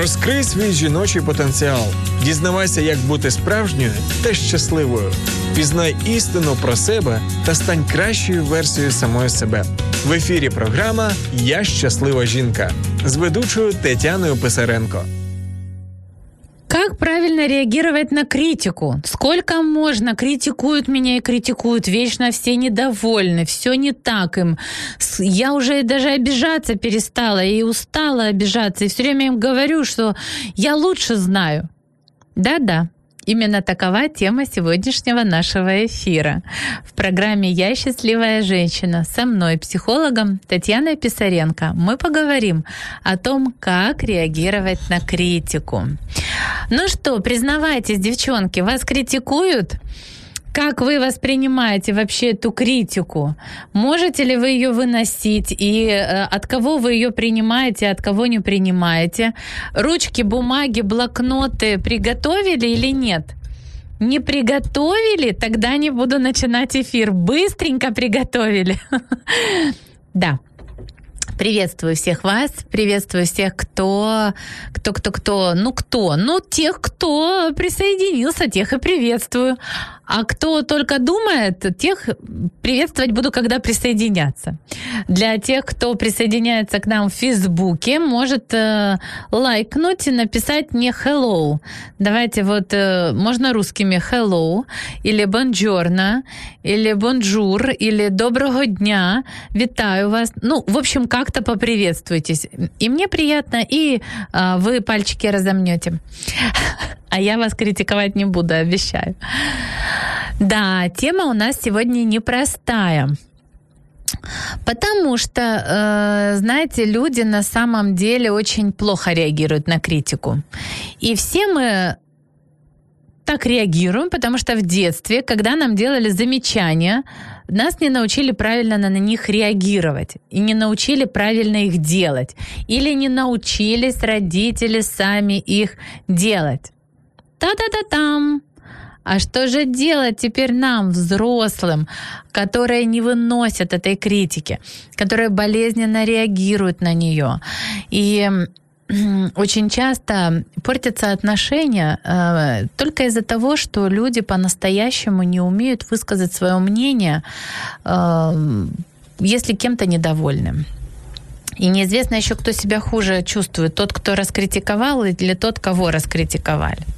Розкрий свій жіночий потенціал. Дізнавайся, як бути справжньою та щасливою. Пізнай істину про себе та стань кращою версією самої себе. В ефірі програма Я щаслива жінка з ведучою Тетяною Писаренко. Правильно реагировать на критику? Сколько можно? Критикуют меня и критикуют. Вечно все недовольны, все не так им. Я уже даже обижаться перестала и устала обижаться. И все время им говорю, что я лучше знаю. Да-да, Именно такова тема сегодняшнего нашего эфира. В программе «Я счастливая женщина» со мной, психологом Татьяной Писаренко, мы поговорим о том, как реагировать на критику. Ну что, признавайтесь, девчонки, вас критикуют? Как вы воспринимаете вообще эту критику? Можете ли вы ее выносить? И э, от кого вы ее принимаете, от кого не принимаете? Ручки, бумаги, блокноты приготовили или нет? Не приготовили? Тогда не буду начинать эфир. Быстренько приготовили. Да. Приветствую всех вас, приветствую всех, кто, кто, кто, кто, ну кто, ну тех, кто присоединился, тех и приветствую. А кто только думает, тех приветствовать буду, когда присоединятся. Для тех, кто присоединяется к нам в Фейсбуке, может э, лайкнуть и написать мне hello. Давайте вот, э, можно русскими hello, или buongiorno, или bonjour, или доброго дня, витаю вас. Ну, в общем, как-то поприветствуйтесь. И мне приятно, и э, вы пальчики разомнете. А я вас критиковать не буду, обещаю. Да, тема у нас сегодня непростая. Потому что, э, знаете, люди на самом деле очень плохо реагируют на критику. И все мы так реагируем, потому что в детстве, когда нам делали замечания, нас не научили правильно на них реагировать и не научили правильно их делать. Или не научились родители сами их делать. Та-та-та-там! А что же делать теперь нам, взрослым, которые не выносят этой критики, которые болезненно реагируют на нее? И очень часто портятся отношения э, только из-за того, что люди по-настоящему не умеют высказать свое мнение, э, если кем-то недовольны. И неизвестно еще, кто себя хуже чувствует, тот, кто раскритиковал, или тот, кого раскритиковали.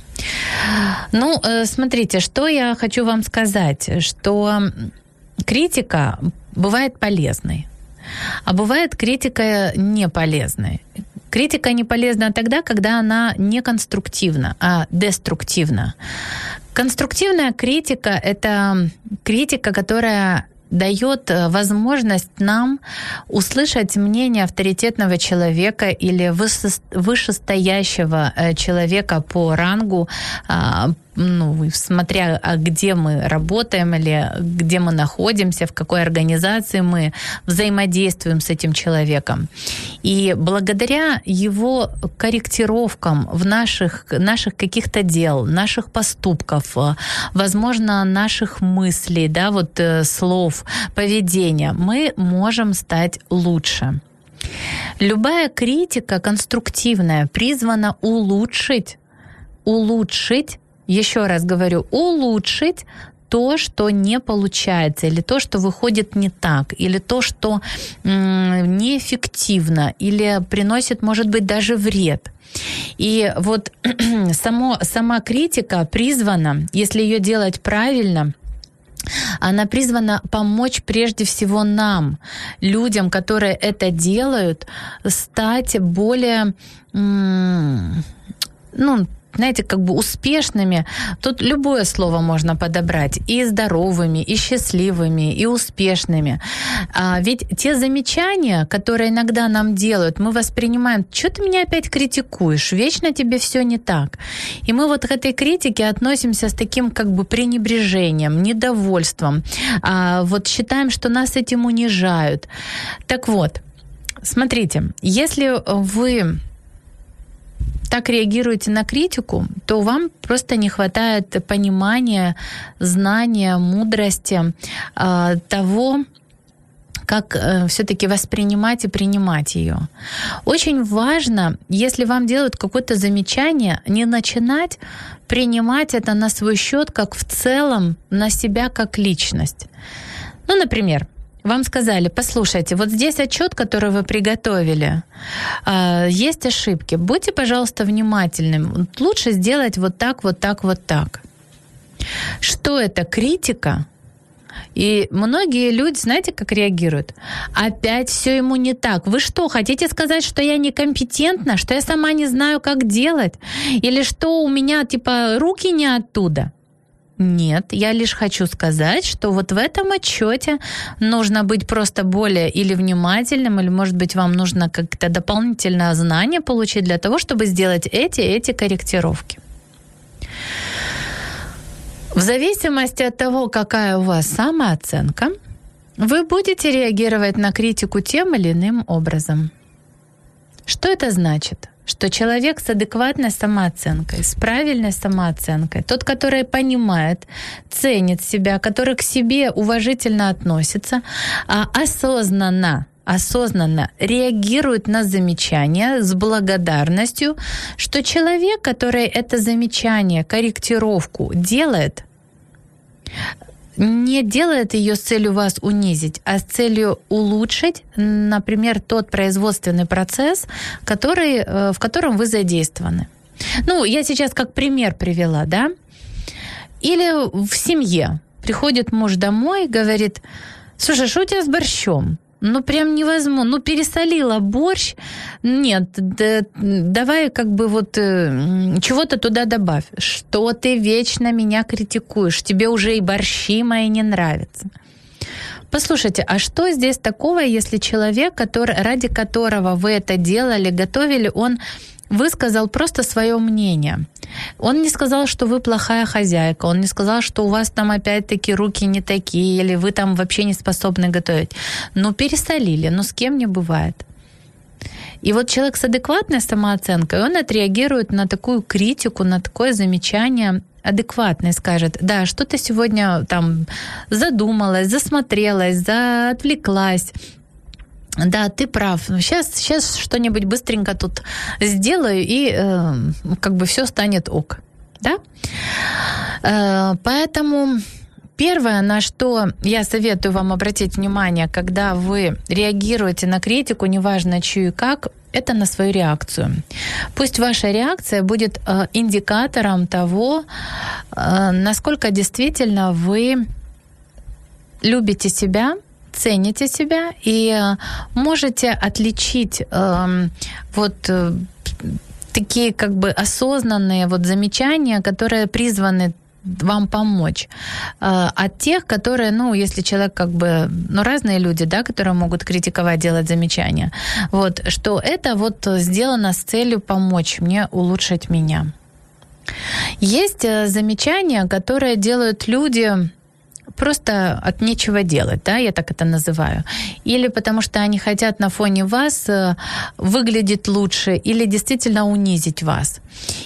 Ну, э, смотрите, что я хочу вам сказать, что критика бывает полезной, а бывает критика не полезной. Критика не полезна тогда, когда она не конструктивна, а деструктивна. Конструктивная критика — это критика, которая дает э, возможность нам услышать мнение авторитетного человека или вышестоящего э, человека по рангу, а, ну, смотря а, где мы работаем или где мы находимся, в какой организации мы взаимодействуем с этим человеком. И благодаря его корректировкам в наших, наших каких-то дел, наших поступков, а, возможно, наших мыслей, да, вот э, слов, поведения, мы можем стать лучше. Любая критика конструктивная призвана улучшить улучшить еще раз говорю, улучшить то, что не получается, или то, что выходит не так, или то, что м- неэффективно, или приносит, может быть, даже вред. И вот само, сама критика призвана, если ее делать правильно, она призвана помочь прежде всего нам, людям, которые это делают, стать более, м- ну, знаете, как бы успешными, тут любое слово можно подобрать, и здоровыми, и счастливыми, и успешными. А ведь те замечания, которые иногда нам делают, мы воспринимаем, что ты меня опять критикуешь, вечно тебе все не так. И мы вот к этой критике относимся с таким как бы пренебрежением, недовольством, а вот считаем, что нас этим унижают. Так вот, смотрите, если вы так реагируете на критику, то вам просто не хватает понимания, знания, мудрости э, того, как э, все-таки воспринимать и принимать ее. Очень важно, если вам делают какое-то замечание, не начинать принимать это на свой счет, как в целом на себя как личность. Ну, например, вам сказали, послушайте, вот здесь отчет, который вы приготовили, а, есть ошибки. Будьте, пожалуйста, внимательным. Лучше сделать вот так, вот так, вот так. Что это? Критика? И многие люди, знаете, как реагируют? Опять все ему не так. Вы что, хотите сказать, что я некомпетентна, что я сама не знаю, как делать? Или что у меня, типа, руки не оттуда? Нет, я лишь хочу сказать, что вот в этом отчете нужно быть просто более или внимательным, или, может быть, вам нужно как-то дополнительное знание получить для того, чтобы сделать эти эти корректировки. В зависимости от того, какая у вас самооценка, вы будете реагировать на критику тем или иным образом. Что это значит? Что человек с адекватной самооценкой, с правильной самооценкой, тот, который понимает, ценит себя, который к себе уважительно относится, а осознанно осознанно реагирует на замечания с благодарностью, что человек, который это замечание, корректировку делает, не делает ее с целью вас унизить, а с целью улучшить, например, тот производственный процесс, который, э, в котором вы задействованы. Ну, я сейчас как пример привела, да? Или в семье приходит муж домой говорит, слушай, что у тебя с борщом? Ну прям невозможно. Ну пересолила борщ. Нет, да, давай как бы вот э, чего-то туда добавь. Что ты вечно меня критикуешь? Тебе уже и борщи мои не нравятся. Послушайте, а что здесь такого, если человек, который, ради которого вы это делали, готовили, он высказал просто свое мнение. Он не сказал, что вы плохая хозяйка, он не сказал, что у вас там опять-таки руки не такие, или вы там вообще не способны готовить. Ну, пересолили, ну с кем не бывает. И вот человек с адекватной самооценкой, он отреагирует на такую критику, на такое замечание адекватно и скажет, да, что ты сегодня там задумалась, засмотрелась, за... да, ты прав. Сейчас, сейчас что-нибудь быстренько тут сделаю, и э, как бы все станет ок. Да? Э, поэтому первое, на что я советую вам обратить внимание, когда вы реагируете на критику, неважно чью и как, это на свою реакцию. Пусть ваша реакция будет э, индикатором того, э, насколько действительно вы любите себя, цените себя и э, можете отличить э, вот такие как бы осознанные вот замечания, которые призваны вам помочь. Э, от тех, которые, ну, если человек как бы, ну, разные люди, да, которые могут критиковать, делать замечания, вот, что это вот сделано с целью помочь мне улучшить меня. Есть э, замечания, которые делают люди, просто от нечего делать, да, я так это называю. Или потому что они хотят на фоне вас э, выглядеть лучше или действительно унизить вас.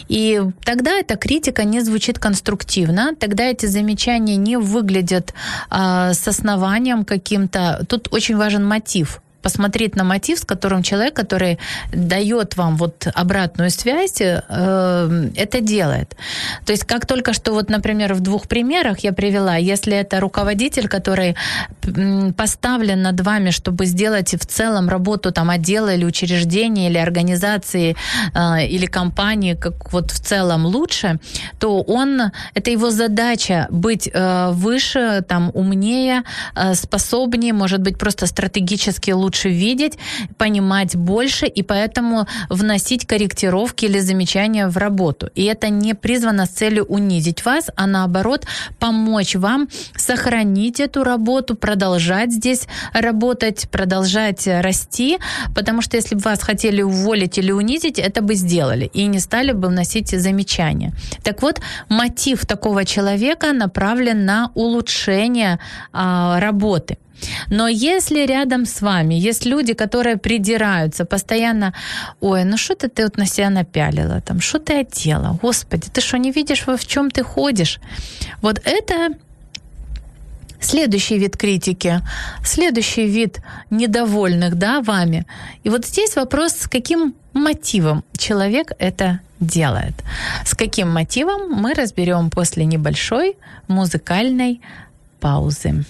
И тогда эта критика не звучит конструктивно, тогда эти замечания не выглядят а, с основанием каким-то. Тут очень важен мотив посмотреть на мотив, с которым человек, который дает вам вот обратную связь, э, это делает. То есть как только что вот, например, в двух примерах я привела, если это руководитель, который поставлен над вами, чтобы сделать в целом работу там отдела или учреждения или организации э, или компании как вот в целом лучше, то он, это его задача быть э, выше, там умнее, э, способнее, может быть просто стратегически лучше лучше видеть, понимать больше и поэтому вносить корректировки или замечания в работу. И это не призвано с целью унизить вас, а наоборот помочь вам сохранить эту работу, продолжать здесь работать, продолжать расти, потому что если бы вас хотели уволить или унизить, это бы сделали и не стали бы вносить замечания. Так вот, мотив такого человека направлен на улучшение а, работы. Но если рядом с вами есть люди, которые придираются постоянно, ой, ну что ты, ты вот на себя напялила, там, что ты одела, господи, ты что, не видишь, в чем ты ходишь? Вот это Следующий вид критики, следующий вид недовольных да, вами. И вот здесь вопрос, с каким мотивом человек это делает. С каким мотивом мы разберем после небольшой музыкальной паузы.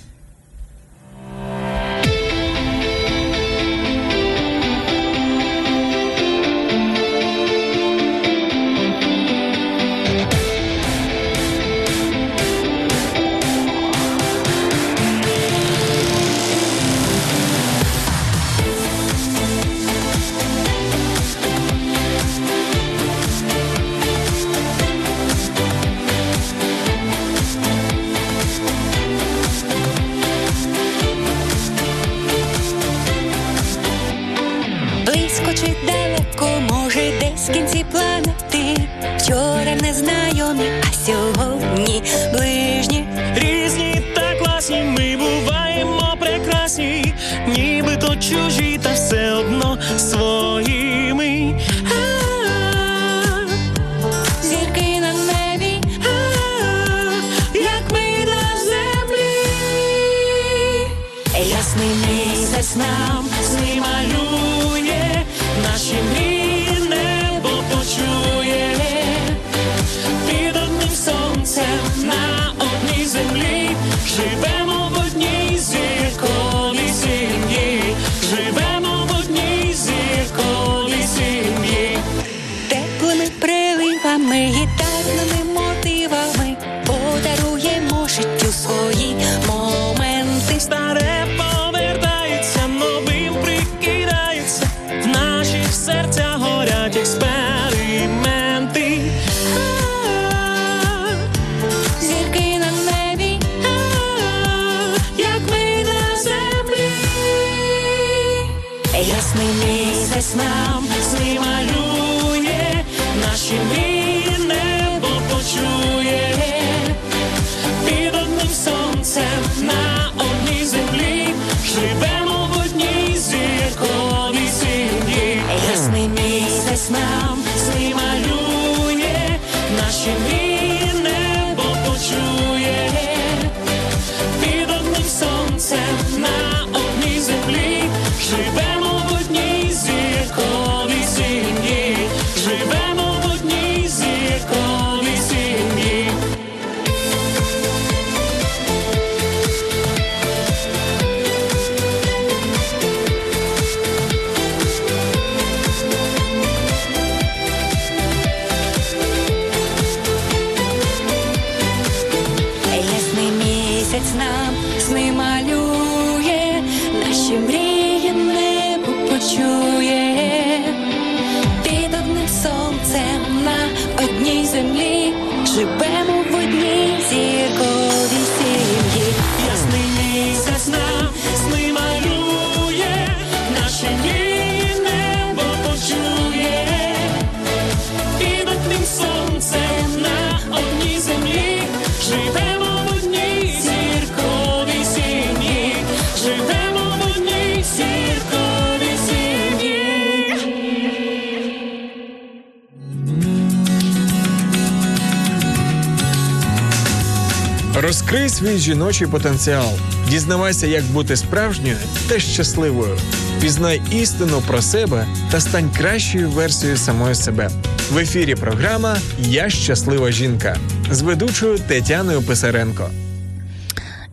Свій жіночий потенціал. Дізнавайся, як бути справжньою та щасливою. Пізнай істину про себе та стань кращою версією самої себе. В ефірі програма Я щаслива жінка з ведучою Тетяною Писаренко.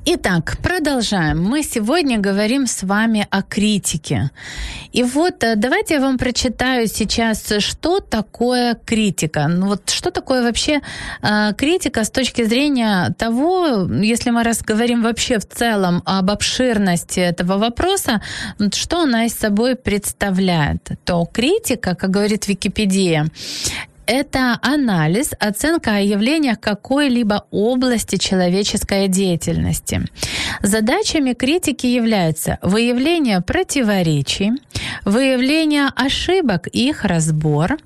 Итак, продолжаем. Мы сегодня говорим с вами о критике. И вот э, давайте я вам прочитаю сейчас, что такое критика. Ну вот что такое вообще э, критика с точки зрения того, если мы разговариваем вообще в целом об обширности этого вопроса, что она из собой представляет. То критика, как говорит Википедия, это анализ, оценка о явлениях какой-либо области человеческой деятельности. Задачами критики являются выявление противоречий, выявление ошибок и их разбор,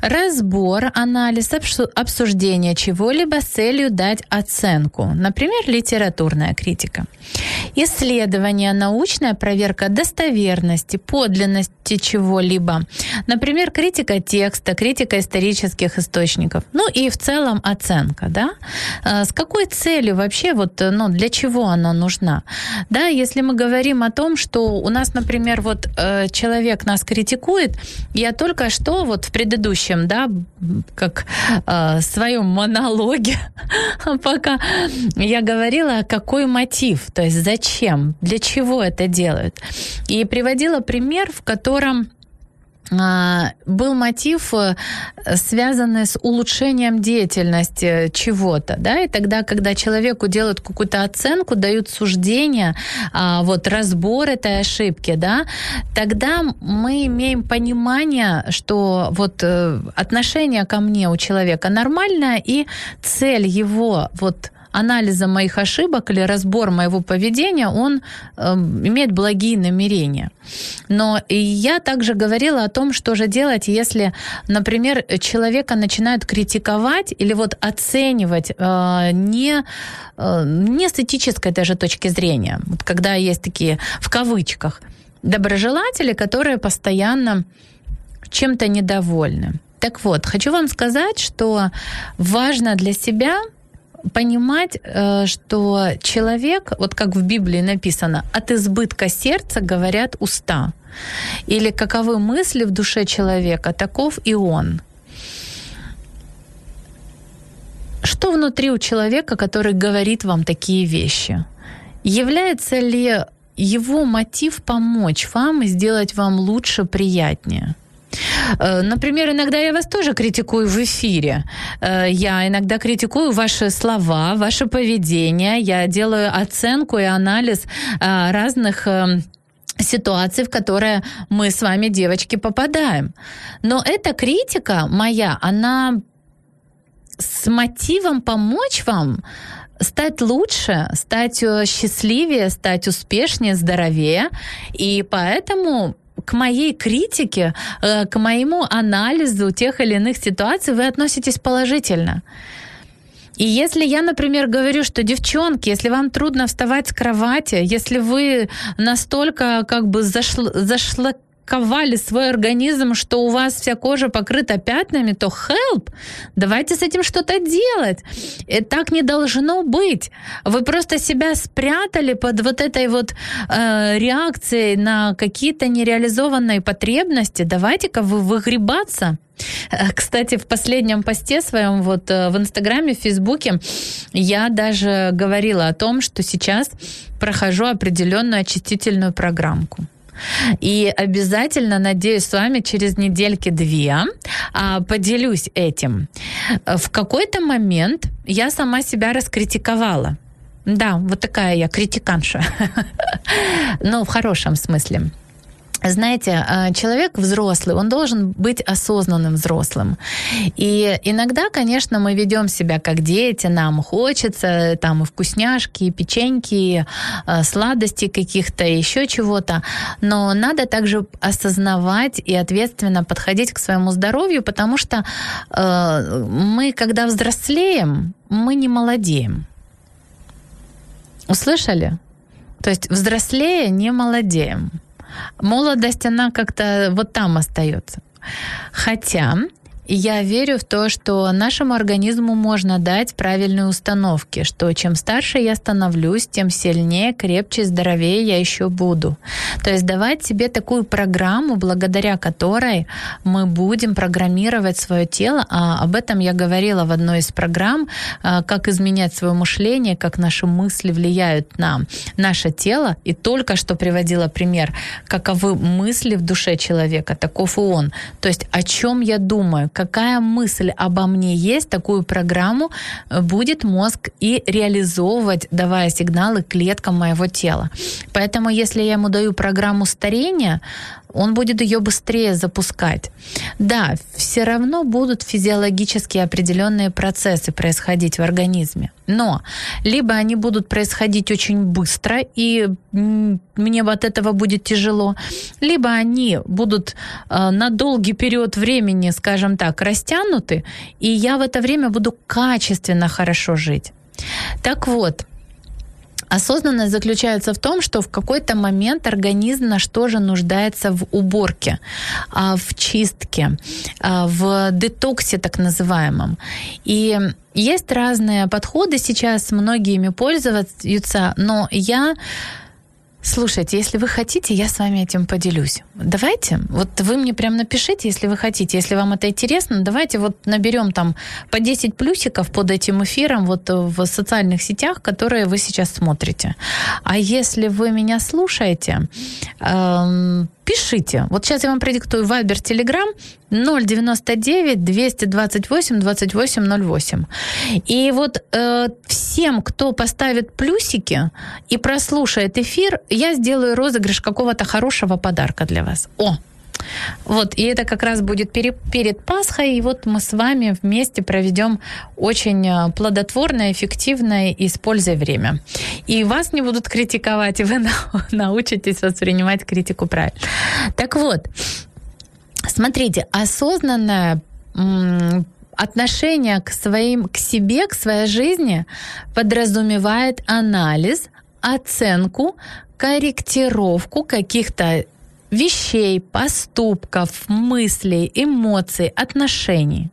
разбор, анализ, обсуждение чего-либо с целью дать оценку, например, литературная критика. Исследование, научная проверка достоверности, подлинности чего-либо, например, критика текста, критика исторических источников. Ну и в целом оценка, да? А, с какой целью вообще, вот, ну, для чего она нужна? Да, если мы говорим о том, что у нас, например, вот э, человек нас критикует, я только что вот в предыдущем, да, как э, своем монологе, пока я говорила, какой мотив, то есть зачем, для чего это делают. И приводила пример, в котором был мотив, э, связанный с улучшением деятельности чего-то, да, и тогда, когда человеку делают какую-то оценку, дают суждение, а, вот разбор этой ошибки, да, тогда мы имеем понимание, что вот э, отношение ко мне у человека нормальное, и цель его вот анализа моих ошибок или разбор моего поведения, он э, имеет благие намерения. Но я также говорила о том, что же делать, если, например, человека начинают критиковать или вот оценивать э, не, э, не с этической даже точки зрения, вот когда есть такие в кавычках доброжелатели, которые постоянно чем-то недовольны. Так вот, хочу вам сказать, что важно для себя понимать, э, что человек, вот как в Библии написано, от избытка сердца говорят уста. Или каковы мысли в душе человека, таков и он. Что внутри у человека, который говорит вам такие вещи? Является ли его мотив помочь вам и сделать вам лучше, приятнее? Э, например, иногда я вас тоже критикую в эфире. Э, я иногда критикую ваши слова, ваше поведение. Я делаю оценку и анализ э, разных ситуаций, в которые мы с вами, девочки, попадаем. Но эта критика моя, она с мотивом помочь вам стать лучше, стать счастливее, стать успешнее, здоровее. И поэтому к моей критике, э, к моему анализу тех или иных ситуаций вы относитесь положительно. И если я, например, говорю, что девчонки, если вам трудно вставать с кровати, если вы настолько как бы зашло, зашло ковали свой организм, что у вас вся кожа покрыта пятнами, то help, давайте с этим что-то делать. И так не должно быть. Вы просто себя спрятали под вот этой вот э, реакцией на какие-то нереализованные потребности. Давайте-ка вы выгребаться. Э, кстати, в последнем посте своем вот э, в Инстаграме, в Фейсбуке я даже говорила о том, что сейчас прохожу определенную очистительную программку. И обязательно, надеюсь, с вами через недельки-две а, поделюсь этим. В какой-то момент я сама себя раскритиковала. Да, вот такая я критиканша. Но в хорошем смысле. Знаете, а, человек взрослый, он должен быть осознанным взрослым. И иногда, конечно, мы ведем себя как дети, нам хочется там и вкусняшки, и печеньки, и а, сладости каких-то, еще чего-то. Но надо также осознавать и ответственно подходить к своему здоровью, потому что э, мы, когда взрослеем, мы не молодеем. Услышали? То есть взрослее не молодеем. Молодость, она как-то вот там остается. Хотя я верю в то, что нашему организму можно дать правильные установки, что чем старше я становлюсь, тем сильнее, крепче, здоровее я еще буду. То есть давать себе такую программу, благодаря которой мы будем программировать свое тело. А об этом я говорила в одной из программ, а, как изменять свое мышление, как наши мысли влияют на наше тело. И только что приводила пример, каковы мысли в душе человека, таков и он. То есть о чем я думаю, какая мысль обо мне есть, такую программу э, будет мозг и реализовывать, давая сигналы клеткам моего тела. Поэтому если я ему даю программу старения, он будет ее быстрее запускать. Да, все равно будут физиологически определенные процессы происходить в организме. Но либо они будут происходить очень быстро, и мне от этого будет тяжело, либо они будут э, на долгий период времени, скажем так, растянуты, и я в это время буду качественно хорошо жить. Так вот, Осознанность заключается в том, что в какой-то момент организм наш тоже нуждается в уборке, а, в чистке, а, в детоксе так называемом. И есть разные подходы сейчас, многие ими пользуются, но я Слушайте, если вы хотите, я с вами этим поделюсь. Давайте, вот вы мне прям напишите, если вы хотите, если вам это интересно, давайте вот наберем там по 10 плюсиков под этим эфиром вот в социальных сетях, которые вы сейчас смотрите. А если вы меня слушаете, эм, пишите. Вот сейчас я вам продиктую Viber, Telegram 099 228 2808. И вот э, всем, кто поставит плюсики и прослушает эфир, я сделаю розыгрыш какого-то хорошего подарка для вас. О, вот, и это как раз будет перед, Пасхой, и вот мы с вами вместе проведем очень э, плодотворное, эффективное и с пользой время. И вас не будут критиковать, и вы научитесь воспринимать критику правильно. Так вот, смотрите, осознанное отношение к своим, к себе, к своей жизни подразумевает анализ, оценку, корректировку каких-то вещей, поступков, мыслей, эмоций, отношений.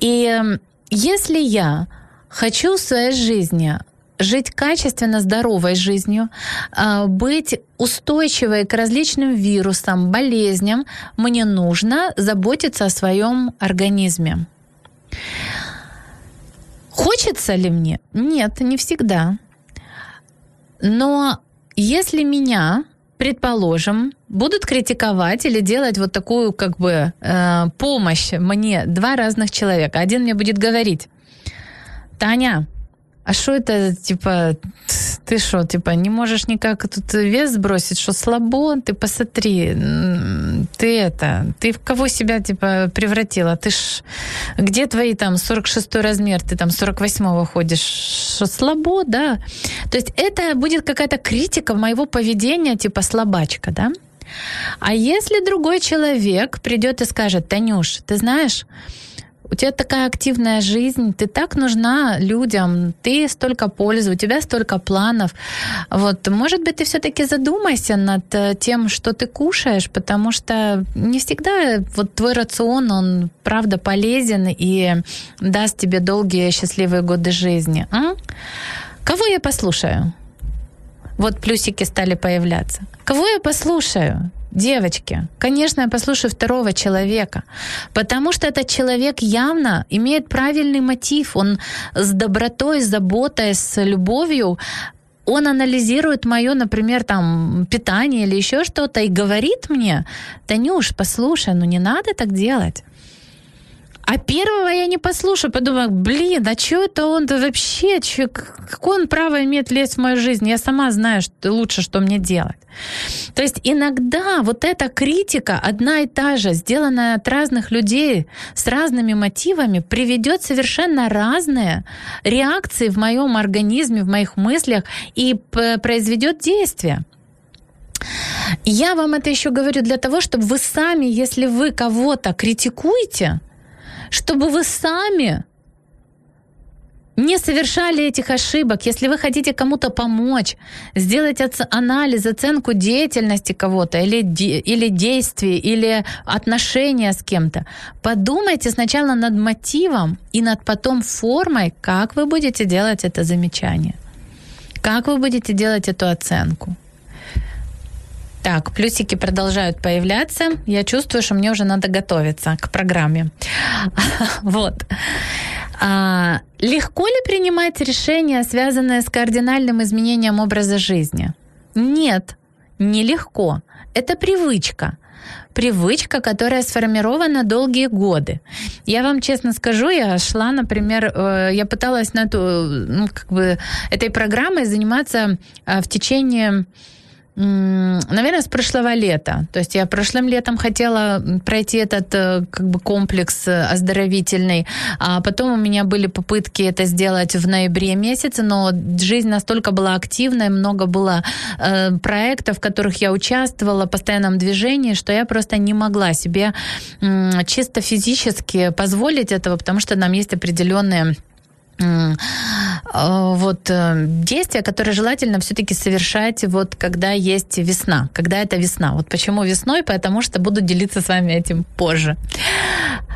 И если я хочу в своей жизни жить качественно здоровой жизнью, а, быть устойчивой к различным вирусам, болезням, мне нужно заботиться о своем организме. Хочется ли мне? Нет, не всегда. Но если меня предположим, будут критиковать или делать вот такую как бы э, помощь мне два разных человека. Один мне будет говорить, Таня, а что это, типа, ты что, типа, не можешь никак тут вес сбросить, что слабо? Ты посмотри, ты это, ты в кого себя, типа, превратила? Ты ж, где твои там 46 размер, ты там 48-го ходишь, что слабо, да? То есть это будет какая-то критика моего поведения, типа, слабачка, да? А если другой человек придет и скажет, Танюш, ты знаешь, у тебя такая активная жизнь, ты так нужна людям, ты столько пользы, у тебя столько планов. Вот, может быть, ты все-таки задумайся над э, тем, что ты кушаешь, потому что не всегда вот твой рацион, он правда полезен и даст тебе долгие счастливые годы жизни. А? Кого я послушаю? Вот плюсики стали появляться. Кого я послушаю? Девочки, конечно, я послушаю второго человека, потому что этот человек явно имеет правильный мотив. Он с добротой, с заботой, с любовью он анализирует мое, например, там, питание или еще что-то и говорит мне, Танюш, послушай, ну не надо так делать. А первого я не послушаю, подумаю, блин, а что это он-то вообще, чё, какое он право имеет лезть в мою жизнь? Я сама знаю что лучше, что мне делать. То есть иногда вот эта критика одна и та же, сделанная от разных людей с разными мотивами, приведет совершенно разные реакции в моем организме, в моих мыслях и произведет действие. Я вам это еще говорю для того, чтобы вы сами, если вы кого-то критикуете, чтобы вы сами не совершали этих ошибок, если вы хотите кому-то помочь, сделать анализ, оценку деятельности кого-то или, или действий, или отношения с кем-то, подумайте сначала над мотивом и над потом формой, как вы будете делать это замечание, как вы будете делать эту оценку. Так, плюсики продолжают появляться. Я чувствую, что мне уже надо готовиться к программе. Вот. А, легко ли принимать решения, связанные с кардинальным изменением образа жизни? Нет, нелегко. Это привычка привычка, которая сформирована долгие годы. Я вам честно скажу, я шла, например, э, я пыталась на эту, ну, как бы, этой программой заниматься э, в течение Наверное, с прошлого лета. То есть я прошлым летом хотела пройти этот э, как бы комплекс э, оздоровительный, а потом у меня были попытки это сделать в ноябре месяце, но жизнь настолько была активная, много было э, проектов, в которых я участвовала, в постоянном движении, что я просто не могла себе э, чисто физически позволить этого, потому что нам есть определенные вот э, действия, которые желательно все-таки совершать вот когда есть весна, когда это весна. Вот почему весной, потому что буду делиться с вами этим позже.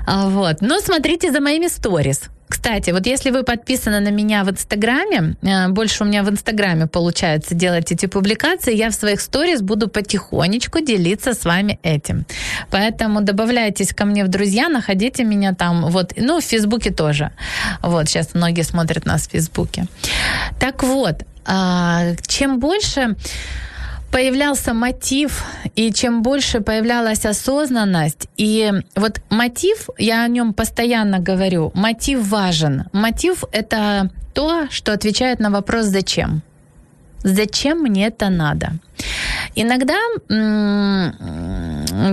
А, вот. Но смотрите за моими сторис. Кстати, вот если вы подписаны на меня в Инстаграме, э, больше у меня в Инстаграме получается делать эти публикации, я в своих сторис буду потихонечку делиться с вами этим. Поэтому добавляйтесь ко мне в друзья, находите меня там, вот, ну, в Фейсбуке тоже. Вот, сейчас многие смотрят нас в Фейсбуке. Так вот, а, чем больше появлялся мотив, и чем больше появлялась осознанность, и вот мотив, я о нем постоянно говорю, мотив важен. Мотив — это то, что отвечает на вопрос «зачем?». Зачем мне это надо? Иногда,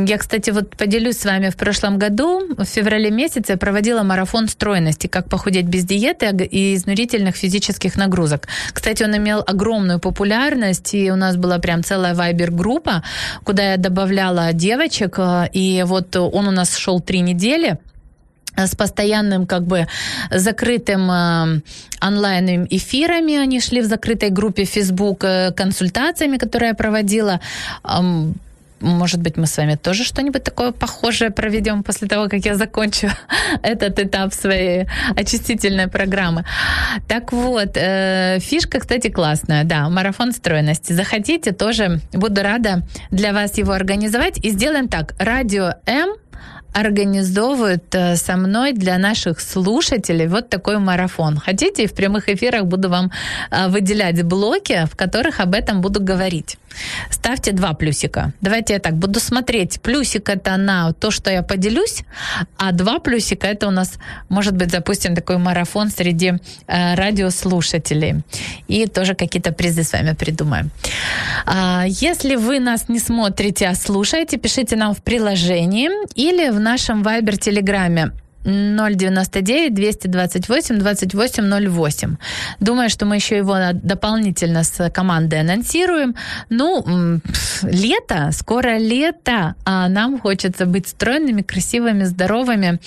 я, кстати, вот поделюсь с вами, в прошлом году, в феврале месяце, проводила марафон стройности, как похудеть без диеты и изнурительных физических нагрузок. Кстати, он имел огромную популярность, и у нас была прям целая вайбер-группа, куда я добавляла девочек, э, и вот он у нас шел три недели, с постоянным как бы закрытым э, онлайн эфирами. Они шли в закрытой группе Facebook э, консультациями, которые я проводила. Может быть, мы с вами тоже что-нибудь такое похожее проведем после того, как я закончу этот этап своей очистительной программы. Так вот, э, фишка, кстати, классная, да, марафон стройности. Захотите, тоже буду рада для вас его организовать. И сделаем так, радио М организовывают э, со мной для наших слушателей вот такой марафон. Хотите, в прямых эфирах буду вам э, выделять блоки, в которых об этом буду говорить. Ставьте два плюсика. Давайте я так буду смотреть. Плюсик это на то, что я поделюсь, а два плюсика это у нас, может быть, запустим такой марафон среди э, радиослушателей. И тоже какие-то призы с вами придумаем. А, если вы нас не смотрите, а слушаете, пишите нам в приложении или в нашем Вайбер-телеграме 099 228 2808. Думаю, что мы еще его дополнительно с командой анонсируем. Ну, лето, скоро лето, а нам хочется быть стройными, красивыми, здоровыми.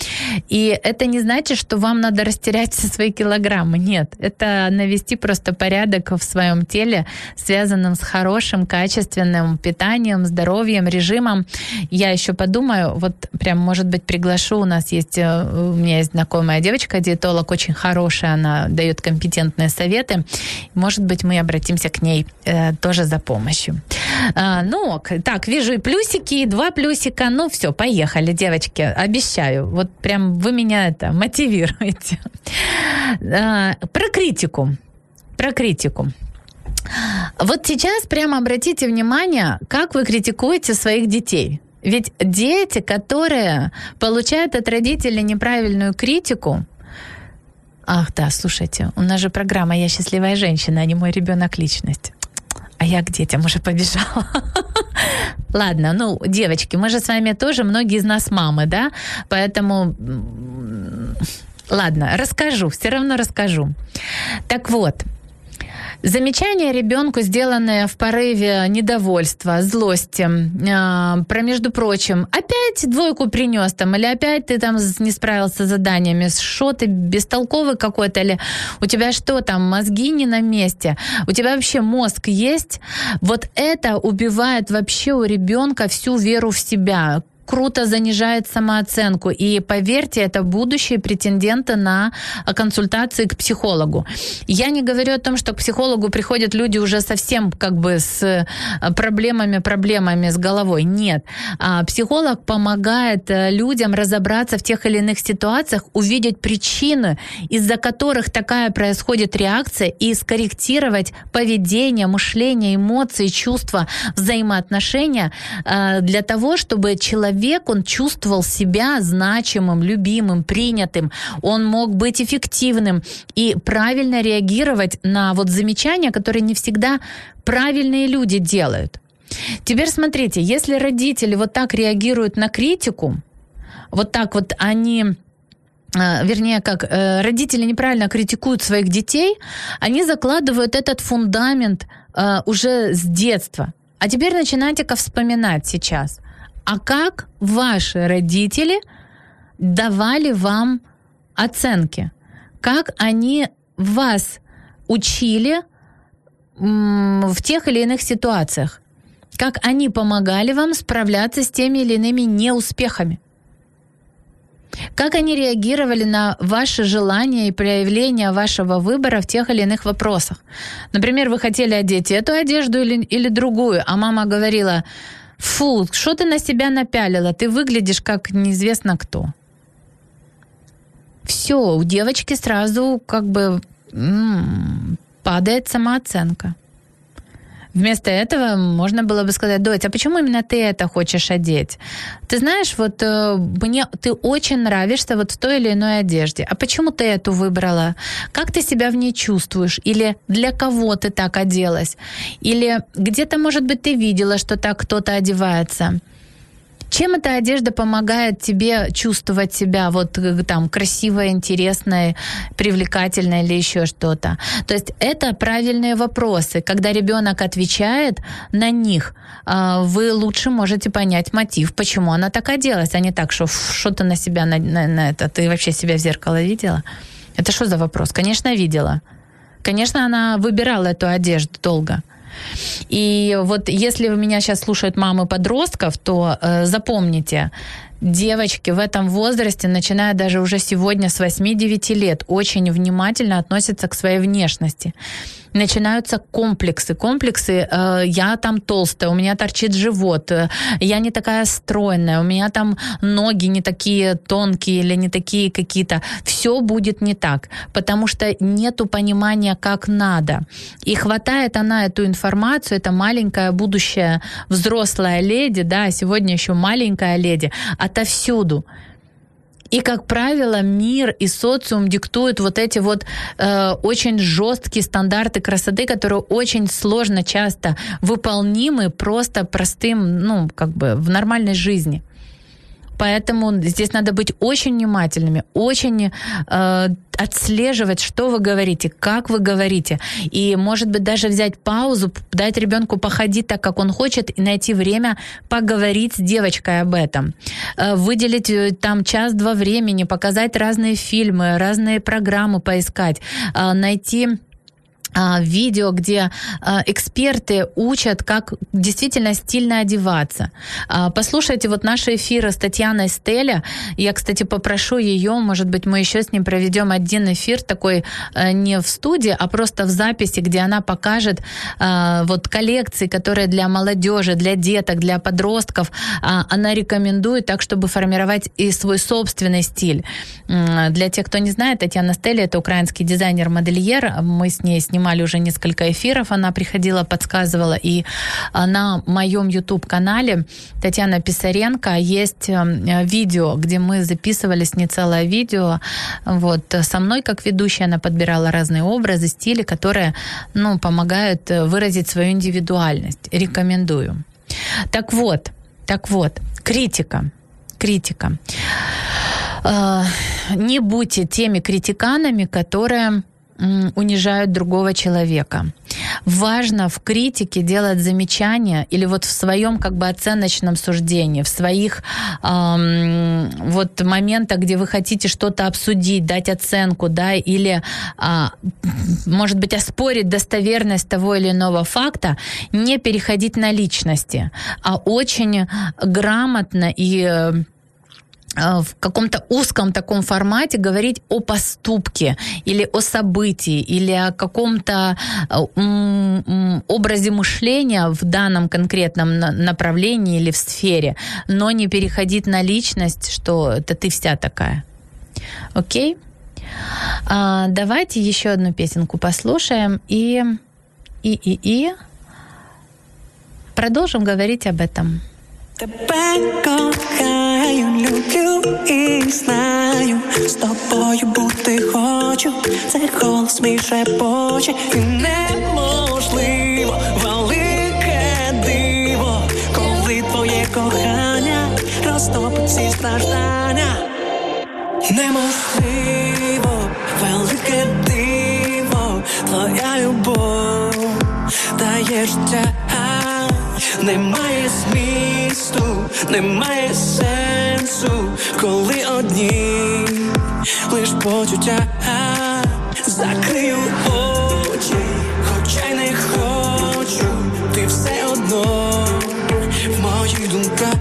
И это не значит, что вам надо растерять все свои килограммы. Нет, это навести просто порядок в своем теле, связанным с хорошим, качественным питанием, здоровьем, режимом. Я еще подумаю, вот прям, может быть, приглашу, у нас есть э, у меня есть знакомая девочка, диетолог очень хорошая, она дает компетентные советы. Может быть, мы обратимся к ней э, тоже за помощью. А, ну, так, вижу и плюсики, и два плюсика. Ну, все, поехали, девочки, обещаю. Вот прям вы меня это мотивируете. А, про критику. Про критику. Вот сейчас прямо обратите внимание, как вы критикуете своих детей. Ведь дети, которые получают от родителей неправильную критику, Ах, да, слушайте, у нас же программа «Я счастливая женщина», а не мой ребенок личность. А я к детям уже побежала. Ладно, ну, девочки, мы же с вами тоже, многие из нас мамы, да? Поэтому, ладно, расскажу, все равно расскажу. Так вот, Замечания ребенку, сделанные в порыве недовольства, злости, э, про, между прочим, опять двойку принес там, или опять ты там не справился с заданиями, что ты бестолковый какой-то, или у тебя что там, мозги не на месте, у тебя вообще мозг есть, вот это убивает вообще у ребенка всю веру в себя, круто занижает самооценку. И поверьте, это будущие претенденты на консультации к психологу. Я не говорю о том, что к психологу приходят люди уже совсем как бы с э, проблемами, проблемами с головой. Нет. А психолог помогает э, людям разобраться в тех или иных ситуациях, увидеть причины, из-за которых такая происходит реакция, и скорректировать поведение, мышление, эмоции, чувства, взаимоотношения э, для того, чтобы человек человек, он чувствовал себя значимым, любимым, принятым, он мог быть эффективным и правильно реагировать на вот замечания, которые не всегда правильные люди делают. Теперь смотрите, если родители вот так реагируют на критику, вот так вот они э, вернее, как э, родители неправильно критикуют своих детей, они закладывают этот фундамент э, уже с детства. А теперь начинайте-ка вспоминать сейчас а как ваши родители давали вам оценки? Как они вас учили в тех или иных ситуациях? Как они помогали вам справляться с теми или иными неуспехами? Как они реагировали на ваши желания и проявления вашего выбора в тех или иных вопросах? Например, вы хотели одеть эту одежду или, или другую, а мама говорила, Фу, что ты на себя напялила? Ты выглядишь как неизвестно кто. Все, у девочки сразу как бы м-м, падает самооценка. Вместо этого можно было бы сказать, Дочь, а почему именно ты это хочешь одеть? Ты знаешь, вот э, мне ты очень нравишься вот в той или иной одежде. А почему ты эту выбрала? Как ты себя в ней чувствуешь? Или для кого ты так оделась? Или где-то, может быть, ты видела, что так кто-то одевается? Чем эта одежда помогает тебе чувствовать себя вот э, там красивой, интересной, привлекательной или еще что-то? То есть это правильные вопросы. Когда ребенок отвечает на них, а, вы лучше можете понять мотив, почему она так оделась, а не так, что что то на себя на, на, на это. Ты вообще себя в зеркало видела? Это что за вопрос? Конечно, видела. Конечно, она выбирала эту одежду долго. И вот если у меня сейчас слушают мамы подростков, то э, запомните, девочки в этом возрасте, начиная даже уже сегодня с 8-9 лет, очень внимательно относятся к своей внешности начинаются комплексы. Комплексы, э, я там толстая, у меня торчит живот, э, я не такая стройная, у меня там ноги не такие тонкие или не такие какие-то. Все будет не так, потому что нету понимания, как надо. И хватает она эту информацию, это маленькая будущая взрослая леди, да, сегодня еще маленькая леди, отовсюду. И, как правило, мир и социум диктуют вот эти вот э, очень жесткие стандарты красоты, которые очень сложно часто выполнимы просто простым, ну, как бы в нормальной жизни. Поэтому здесь надо быть очень внимательными, очень э, отслеживать, что вы говорите, как вы говорите. И, может быть, даже взять паузу, дать ребенку походить так, как он хочет, и найти время поговорить с девочкой об этом. Э, выделить э, там час-два времени, показать разные фильмы, разные программы поискать, э, найти видео, где а, эксперты учат, как действительно стильно одеваться. А, послушайте вот наши эфиры с Татьяной Стеля. Я, кстати, попрошу ее, может быть, мы еще с ним проведем один эфир такой не в студии, а просто в записи, где она покажет вот коллекции, которые для молодежи, для деток, для подростков. Она рекомендует так, чтобы формировать и свой собственный стиль. Для тех, кто не знает, Татьяна Стеля — это украинский дизайнер-модельер. Мы с ней снимаем снимали уже несколько эфиров, она приходила, подсказывала. И а, на моем YouTube-канале Татьяна Писаренко есть э, видео, где мы записывали с ней целое видео. Вот, со мной как ведущая она подбирала разные образы, стили, которые ну, помогают э, выразить свою индивидуальность. Рекомендую. Так вот, так вот, критика. Критика. Э, не будьте теми критиканами, которые унижают другого человека. Важно в критике делать замечания или вот в своем как бы оценочном суждении, в своих эм, вот моментах, где вы хотите что-то обсудить, дать оценку, да, или, э, может быть, оспорить достоверность того или иного факта, не переходить на личности, а очень грамотно и в каком-то узком таком формате говорить о поступке или о событии или о каком-то э, образе мышления в данном конкретном направлении или в сфере, но не переходить на личность, что это ты вся такая. Окей? А, давайте еще одну песенку послушаем и, и, и, и продолжим говорить об этом. Тебе кохаю, люблю і знаю, з тобою бути хочу, це голос мій шепоче. І неможливо велике диво, коли твоє кохання розтопить всі страждання, неможливо, велике диво, твоя любов дає життя немає змісту, немає сенсу, коли одні лиш почуття закрию очі, хоча й не хочу, ти все одно в моїх думках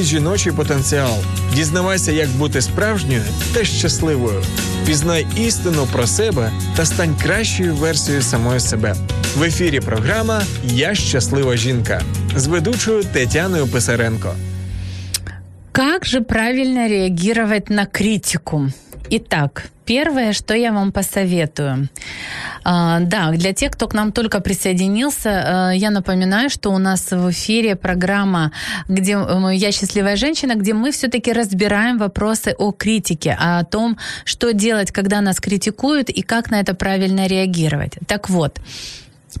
Розкрий жіночий потенціал. Дізнавайся, як бути справжньою та щасливою. Пізнай істину про себе та стань кращою версією самої себе. В ефірі програма Я щаслива жінка з ведучою Тетяною Писаренко. Как же правильно реагировать на критику? Итак, первое, что я вам посоветую. А, да, для тех, кто к нам только присоединился, а, я напоминаю, что у нас в эфире программа, где «Я счастливая женщина», где мы все-таки разбираем вопросы о критике, о том, что делать, когда нас критикуют и как на это правильно реагировать. Так вот,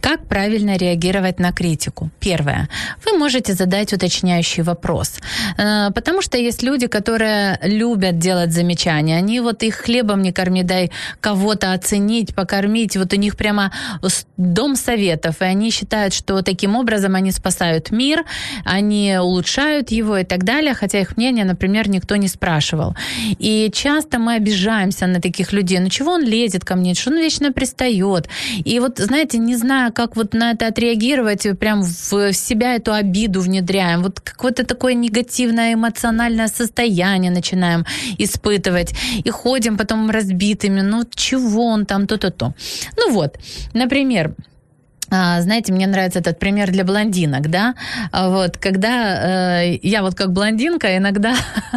Как правильно реагировать на критику? Первое. Вы можете задать уточняющий вопрос. Э, потому что есть люди, которые любят делать замечания. Они вот их хлебом не корми, дай кого-то оценить, покормить. Вот у них прямо дом советов. И они считают, что таким образом они спасают мир, они улучшают его и так далее. Хотя их мнение, например, никто не спрашивал. И часто мы обижаемся на таких людей. Ну чего он лезет ко мне? Что он вечно пристает? И вот, знаете, не знаю, как вот на это отреагировать, прям в себя эту обиду внедряем, вот какое-то такое негативное эмоциональное состояние начинаем испытывать, и ходим потом разбитыми, ну чего он там, то-то-то. Ну вот, например, знаете, мне нравится этот пример для блондинок, да, а вот, когда э, я вот как блондинка, иногда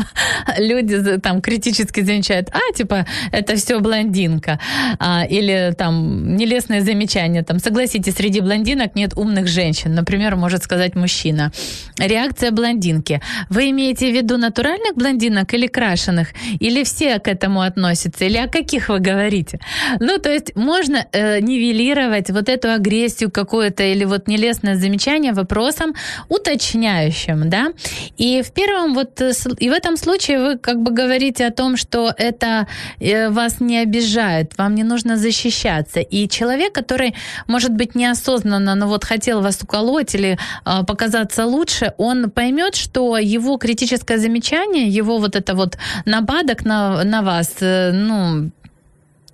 люди там критически замечают, а, типа, это все блондинка, а, или там нелестное замечание, там, согласитесь, среди блондинок нет умных женщин, например, может сказать мужчина. Реакция блондинки. Вы имеете в виду натуральных блондинок или крашеных? Или все к этому относятся? Или о каких вы говорите? Ну, то есть можно э, нивелировать вот эту агрессию, грубостью какое-то или вот нелестное замечание вопросом уточняющим, да. И в первом вот, э, и в этом случае вы как бы говорите о том, что это э, вас не обижает, вам не нужно защищаться. И человек, который, может быть, неосознанно, но вот хотел вас уколоть или э, показаться лучше, он поймет, что его критическое замечание, его вот это вот нападок на, на вас, э, ну,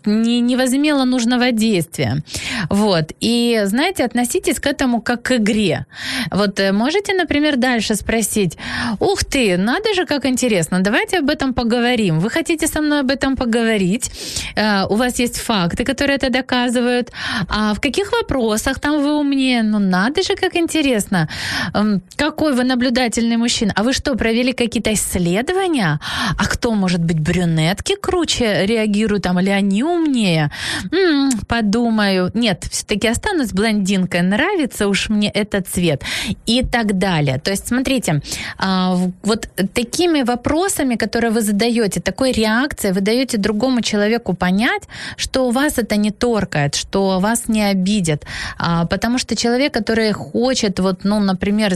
не, не возымела нужного действия. Вот. И, знаете, относитесь к этому как к игре. Вот э, можете, например, дальше спросить, ух ты, надо же, как интересно, давайте об этом поговорим. Вы хотите со мной об этом поговорить? Э, у вас есть факты, которые это доказывают. А в каких вопросах там вы умнее? Ну, надо же, как интересно. Эм, какой вы наблюдательный мужчина. А вы что, провели какие-то исследования? А кто, может быть, брюнетки круче реагируют там, или они умнее. М-м, подумаю, нет, все-таки останусь блондинкой, нравится уж мне этот цвет. И так далее. То есть, смотрите, а, вот такими вопросами, которые вы задаете, такой реакцией вы даете другому человеку понять, что у вас это не торкает, что вас не обидят, а, потому что человек, который хочет, вот, ну, например,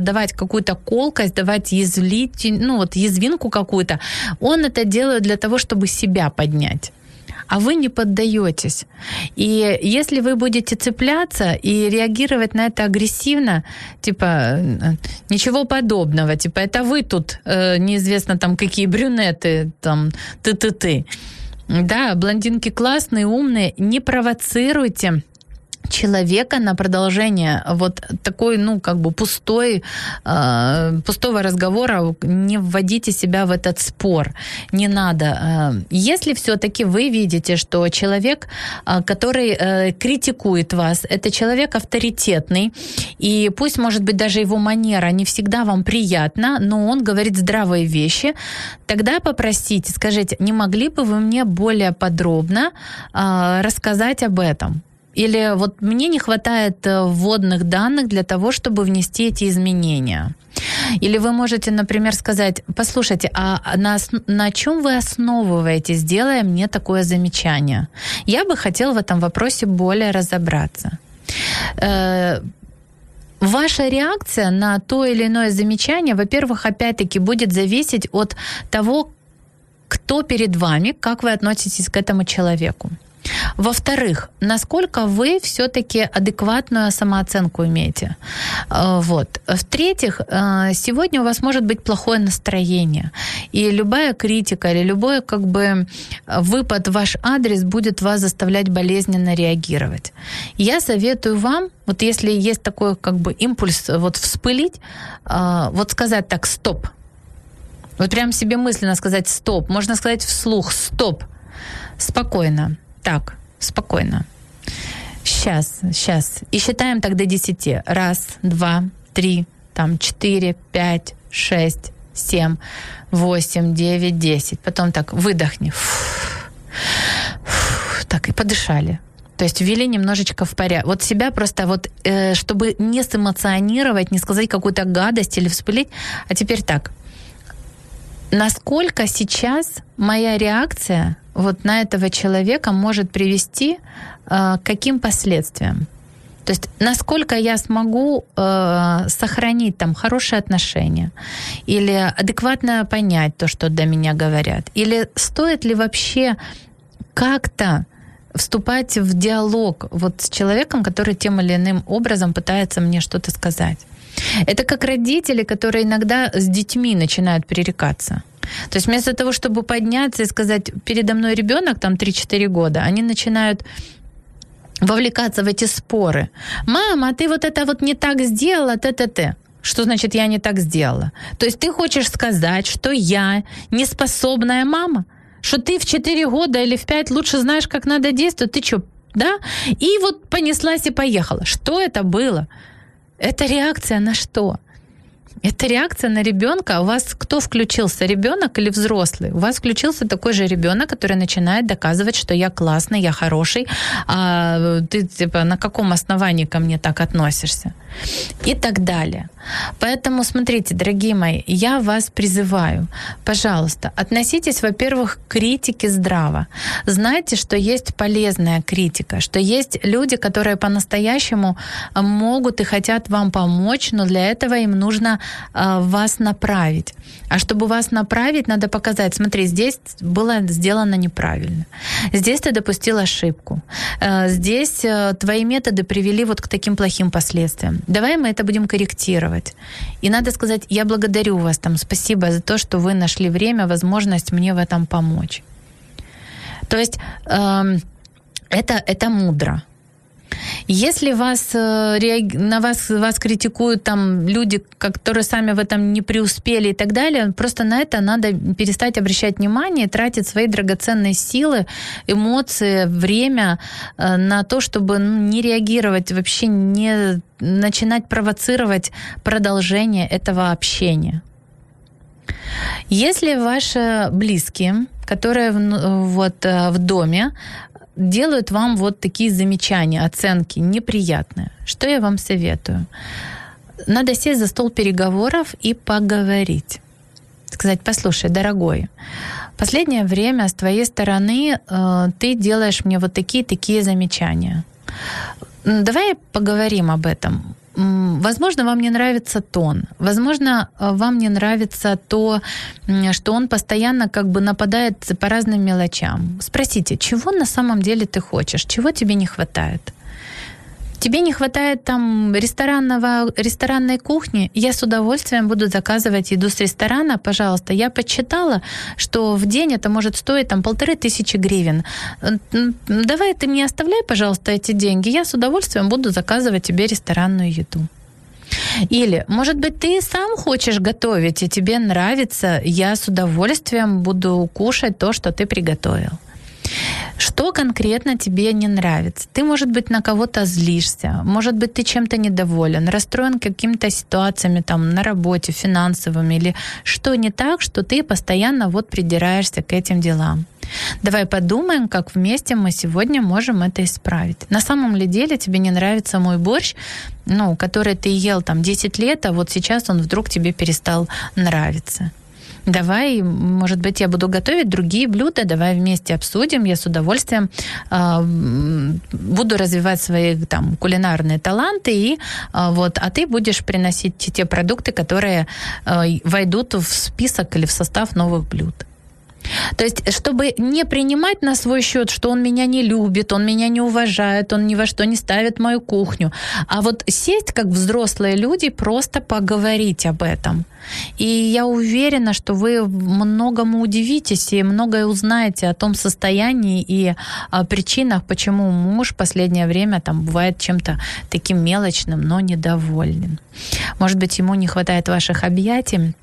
давать какую-то колкость, давать язвлить, ну, вот язвинку какую-то, он это делает для того, чтобы себя поднять а вы не поддаетесь. И если вы будете цепляться и реагировать на это агрессивно, типа э, ничего подобного, типа это вы тут э, неизвестно там какие брюнеты, там ты-ты-ты. Да, блондинки классные, умные, не провоцируйте человека на продолжение вот такой, ну, как бы пустой, э, пустого разговора, не вводите себя в этот спор, не надо. Э, если все-таки вы видите, что человек, э, который э, критикует вас, это человек авторитетный, и пусть, может быть, даже его манера не всегда вам приятна, но он говорит здравые вещи, тогда попросите, скажите, не могли бы вы мне более подробно э, рассказать об этом? Или вот мне не хватает э, вводных данных для того, чтобы внести эти изменения. Или вы можете, например, сказать, послушайте, а на, на чем вы основываетесь, делая мне такое замечание? Я бы хотел в этом вопросе более разобраться. Э, ваша реакция на то или иное замечание, во-первых, опять-таки будет зависеть от того, кто перед вами, как вы относитесь к этому человеку. Во-вторых, насколько вы все-таки адекватную самооценку имеете. Э, вот. В-третьих, э, сегодня у вас может быть плохое настроение. И любая критика или любой как бы выпад в ваш адрес будет вас заставлять болезненно реагировать. Я советую вам, вот если есть такой как бы импульс вот вспылить, э, вот сказать так, стоп. Вот прям себе мысленно сказать стоп. Можно сказать вслух стоп. Спокойно так, спокойно. Сейчас, сейчас. И считаем так до 10. Раз, два, три, там, четыре, пять, шесть, семь, восемь, девять, десять. Потом так, выдохни. Фу. Фу. Так, и подышали. То есть ввели немножечко в порядок. Вот себя просто вот, э, чтобы не сэмоционировать, не сказать какую-то гадость или вспылить. А теперь так. Насколько сейчас моя реакция вот на этого человека может привести э, к каким последствиям. То есть насколько я смогу э, сохранить там хорошие отношения или адекватно понять то, что до меня говорят, или стоит ли вообще как-то вступать в диалог вот с человеком, который тем или иным образом пытается мне что-то сказать. Это как родители, которые иногда с детьми начинают перерекаться. То есть вместо того, чтобы подняться и сказать, передо мной ребенок, там 3-4 года, они начинают вовлекаться в эти споры. Мама, ты вот это вот не так сделала, т-т-т. Что значит я не так сделала? То есть ты хочешь сказать, что я неспособная мама? Что ты в 4 года или в 5 лучше знаешь, как надо действовать? Ты что, да? И вот понеслась и поехала. Что это было? Это реакция на что? Это реакция на ребенка. У вас кто включился, ребенок или взрослый? У вас включился такой же ребенок, который начинает доказывать, что я классный, я хороший. А ты типа на каком основании ко мне так относишься? И так далее. Поэтому смотрите, дорогие мои, я вас призываю, пожалуйста, относитесь, во-первых, к критике здраво. Знайте, что есть полезная критика, что есть люди, которые по-настоящему могут и хотят вам помочь, но для этого им нужно э, вас направить. А чтобы вас направить, надо показать, смотри, здесь было сделано неправильно, здесь ты допустил ошибку, э, здесь э, твои методы привели вот к таким плохим последствиям. Давай мы это будем корректировать. И надо сказать, я благодарю вас там, спасибо за то, что вы нашли время, возможность мне в этом помочь. То есть э, это, это мудро. Если вас, э, на вас, вас критикуют там люди, которые сами в этом не преуспели и так далее, просто на это надо перестать обращать внимание, тратить свои драгоценные силы, эмоции, время э, на то, чтобы ну, не реагировать, вообще не начинать провоцировать продолжение этого общения. Если ваши близкие, которые вот э, в доме, делают вам вот такие замечания, оценки неприятные. Что я вам советую? Надо сесть за стол переговоров и поговорить. Сказать, послушай, дорогой, последнее время с твоей стороны э, ты делаешь мне вот такие-такие замечания. Давай поговорим об этом возможно, вам не нравится тон, возможно, э, вам не нравится то, что он постоянно как бы нападает по разным мелочам. Спросите, чего на самом деле ты хочешь, чего тебе не хватает? Тебе не хватает там ресторанного, ресторанной кухни, я с удовольствием буду заказывать еду с ресторана, пожалуйста. Я подсчитала, что в день это может стоить там полторы тысячи гривен. Давай ты мне оставляй, пожалуйста, эти деньги, я с удовольствием буду заказывать тебе ресторанную еду. Или, может быть, ты сам хочешь готовить, и тебе нравится, я с удовольствием буду кушать то, что ты приготовил. Что конкретно тебе не нравится? Ты, может быть, на кого-то злишься, может быть, ты чем-то недоволен, расстроен какими-то ситуациями там на работе, финансовыми, или что не так, что ты постоянно вот придираешься к этим делам. Давай подумаем, как вместе мы сегодня можем это исправить. На самом ли деле тебе не нравится мой борщ, ну, который ты ел там 10 лет, а вот сейчас он вдруг тебе перестал нравиться. Давай, может быть, я буду готовить другие блюда, давай вместе обсудим. Я с удовольствием э, буду развивать свои там кулинарные таланты, и, э, вот, а ты будешь приносить те продукты, которые э, войдут в список или в состав новых блюд. То есть, чтобы не принимать на свой счет, что он меня не любит, он меня не уважает, он ни во что не ставит мою кухню, а вот сесть как взрослые люди, просто поговорить об этом. И я уверена, что вы многому удивитесь и многое узнаете о том состоянии и о причинах, почему муж в последнее время там бывает чем-то таким мелочным, но недоволен. Может быть, ему не хватает ваших объятий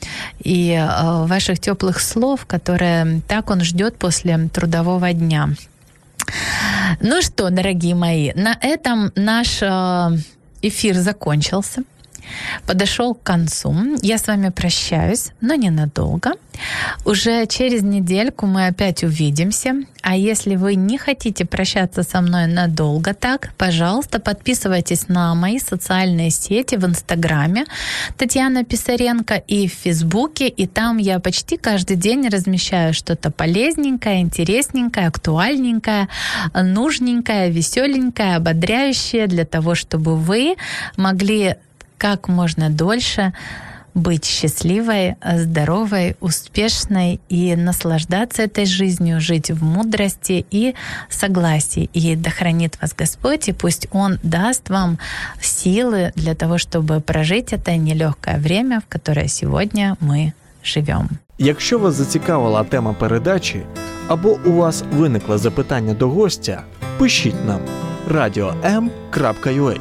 и э, ваших теплых слов, которые так он ждет после трудового дня. Ну что, дорогие мои, на этом наш э, эфир закончился. Подошел к концу. Я с вами прощаюсь, но ненадолго. Уже через недельку мы опять увидимся. А если вы не хотите прощаться со мной надолго так, пожалуйста, подписывайтесь на мои социальные сети в Инстаграме Татьяна Писаренко и в Фейсбуке. И там я почти каждый день размещаю что-то полезненькое, интересненькое, актуальненькое, нужненькое, веселенькое, ободряющее для того, чтобы вы могли как можно дольше быть счастливой, здоровой, успешной и наслаждаться этой жизнью, жить в мудрости и согласии. И да хранит вас Господь, и пусть Он даст вам силы для того, чтобы прожить это нелегкое время, в которое сегодня мы живем. Якщо вас зацікавила тема передачі або у вас виникло запитання до гостя, пишіть нам radio.m.ua